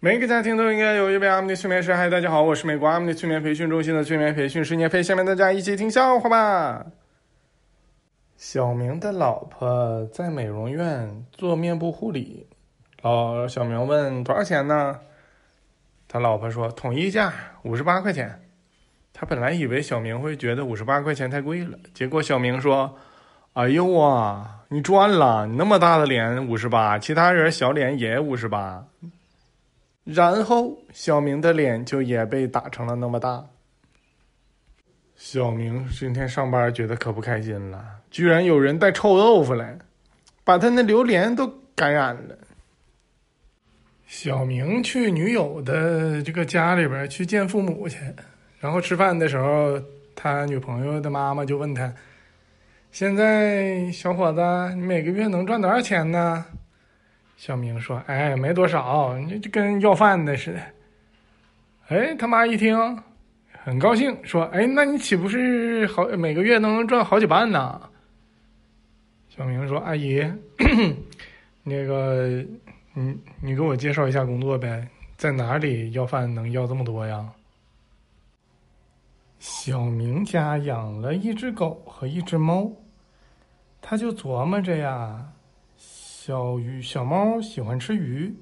每个家庭都应该有一位阿米尼催眠师。嗨，大家好，我是美国阿米尼催眠培训中心的催眠培训师聂飞。下面大家一起听笑话吧。小明的老婆在美容院做面部护理，老小明问多少钱呢？他老婆说统一价五十八块钱。他本来以为小明会觉得五十八块钱太贵了，结果小明说：“哎呦啊，你赚了！你那么大的脸五十八，其他人小脸也五十八。”然后小明的脸就也被打成了那么大。小明今天上班觉得可不开心了，居然有人带臭豆腐来，把他那榴莲都感染了。小明去女友的这个家里边去见父母去。然后吃饭的时候，他女朋友的妈妈就问他：“现在小伙子，你每个月能赚多少钱呢？”小明说：“哎，没多少，你就跟要饭的似的。”哎，他妈一听，很高兴，说：“哎，那你岂不是好每个月都能赚好几万呢？”小明说：“阿姨，那个，你你给我介绍一下工作呗，在哪里要饭能要这么多呀？”小明家养了一只狗和一只猫，他就琢磨着呀，小鱼、小猫喜欢吃鱼，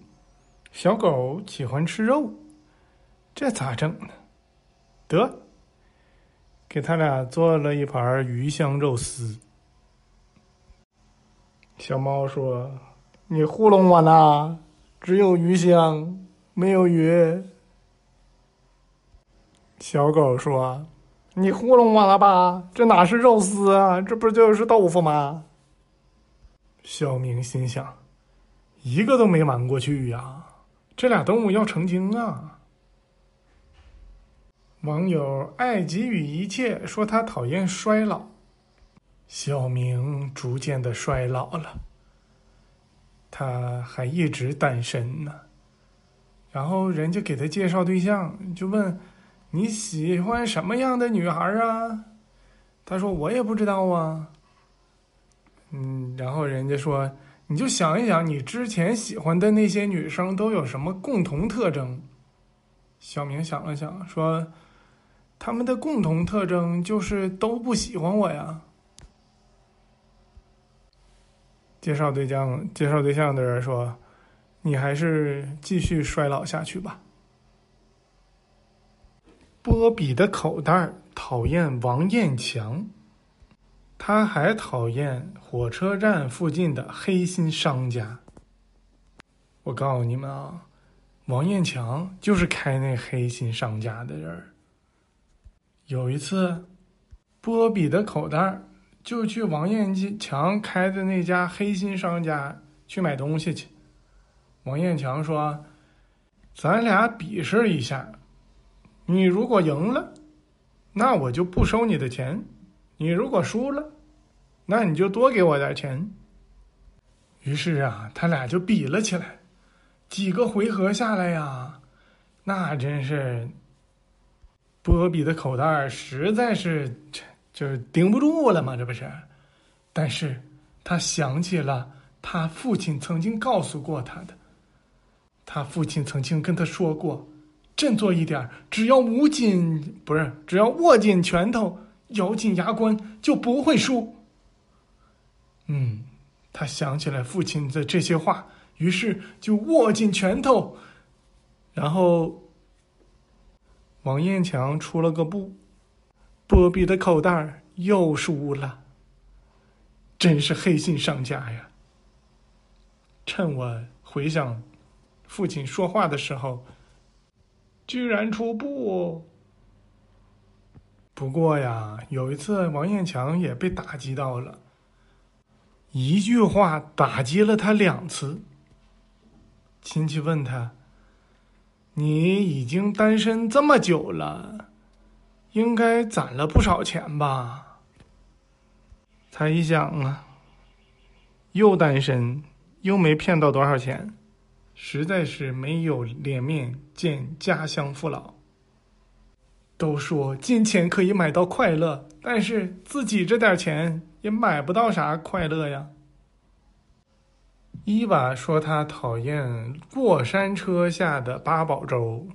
小狗喜欢吃肉，这咋整呢？得，给他俩做了一盘鱼香肉丝。小猫说：“你糊弄我呢，只有鱼香，没有鱼。”小狗说：“你糊弄我了吧？这哪是肉丝啊？这不就是豆腐吗？”小明心想：“一个都没瞒过去呀！这俩动物要成精啊！”网友爱给予一切说他讨厌衰老，小明逐渐的衰老了，他还一直单身呢。然后人家给他介绍对象，就问。你喜欢什么样的女孩啊？他说我也不知道啊。嗯，然后人家说，你就想一想，你之前喜欢的那些女生都有什么共同特征？小明想了想，说，他们的共同特征就是都不喜欢我呀。介绍对象，介绍对象的人说，你还是继续衰老下去吧。波比的口袋讨厌王艳强，他还讨厌火车站附近的黑心商家。我告诉你们啊，王艳强就是开那黑心商家的人。有一次，波比的口袋就去王艳强开的那家黑心商家去买东西去。王艳强说：“咱俩比试一下。”你如果赢了，那我就不收你的钱；你如果输了，那你就多给我点钱。于是啊，他俩就比了起来。几个回合下来呀，那真是波比的口袋实在是就是顶不住了嘛，这不是？但是他想起了他父亲曾经告诉过他的，他父亲曾经跟他说过。振作一点，只要捂紧，不是，只要握紧拳头，咬紧牙关，就不会输。嗯，他想起来父亲的这些话，于是就握紧拳头，然后王艳强出了个布，波比的口袋又输了。真是黑心商家呀！趁我回想父亲说话的时候。居然出布！不过呀，有一次王艳强也被打击到了，一句话打击了他两次。亲戚问他：“你已经单身这么久了，应该攒了不少钱吧？”他一想啊，又单身，又没骗到多少钱。实在是没有脸面见家乡父老。都说金钱可以买到快乐，但是自己这点钱也买不到啥快乐呀。伊娃说他讨厌过山车下的八宝粥。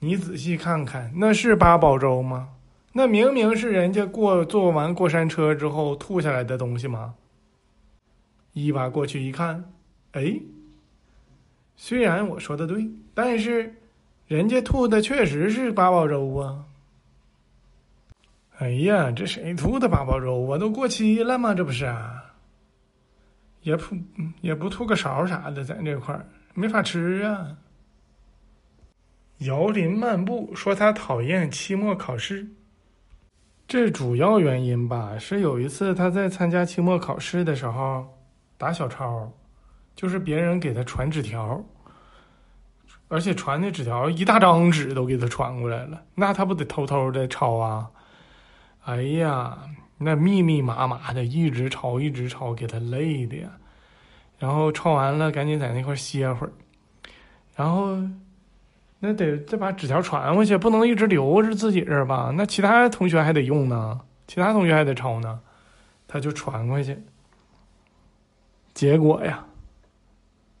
你仔细看看，那是八宝粥吗？那明明是人家过坐完过山车之后吐下来的东西吗？伊娃过去一看，哎，虽然我说的对，但是人家吐的确实是八宝粥啊！哎呀，这谁吐的八宝粥啊？都过期了吗？这不是啊？也不也不吐个勺啥的，在这块儿没法吃啊。摇林漫步说他讨厌期末考试，这主要原因吧是有一次他在参加期末考试的时候打小抄，就是别人给他传纸条，而且传的纸条一大张纸都给他传过来了，那他不得偷偷的抄啊？哎呀！那密密麻麻的，一直抄，一直抄，给他累的呀。然后抄完了，赶紧在那块歇会儿。然后，那得再把纸条传回去，不能一直留着自己这儿吧？那其他同学还得用呢，其他同学还得抄呢，他就传回去。结果呀，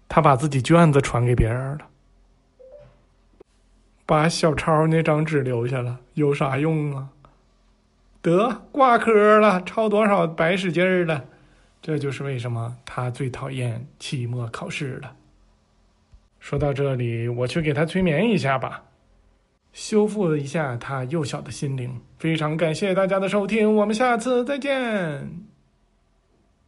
他把自己卷子传给别人了，把小抄那张纸留下了，有啥用啊？得挂科了，抄多少白使劲儿了，这就是为什么他最讨厌期末考试了。说到这里，我去给他催眠一下吧，修复一下他幼小的心灵。非常感谢大家的收听，我们下次再见。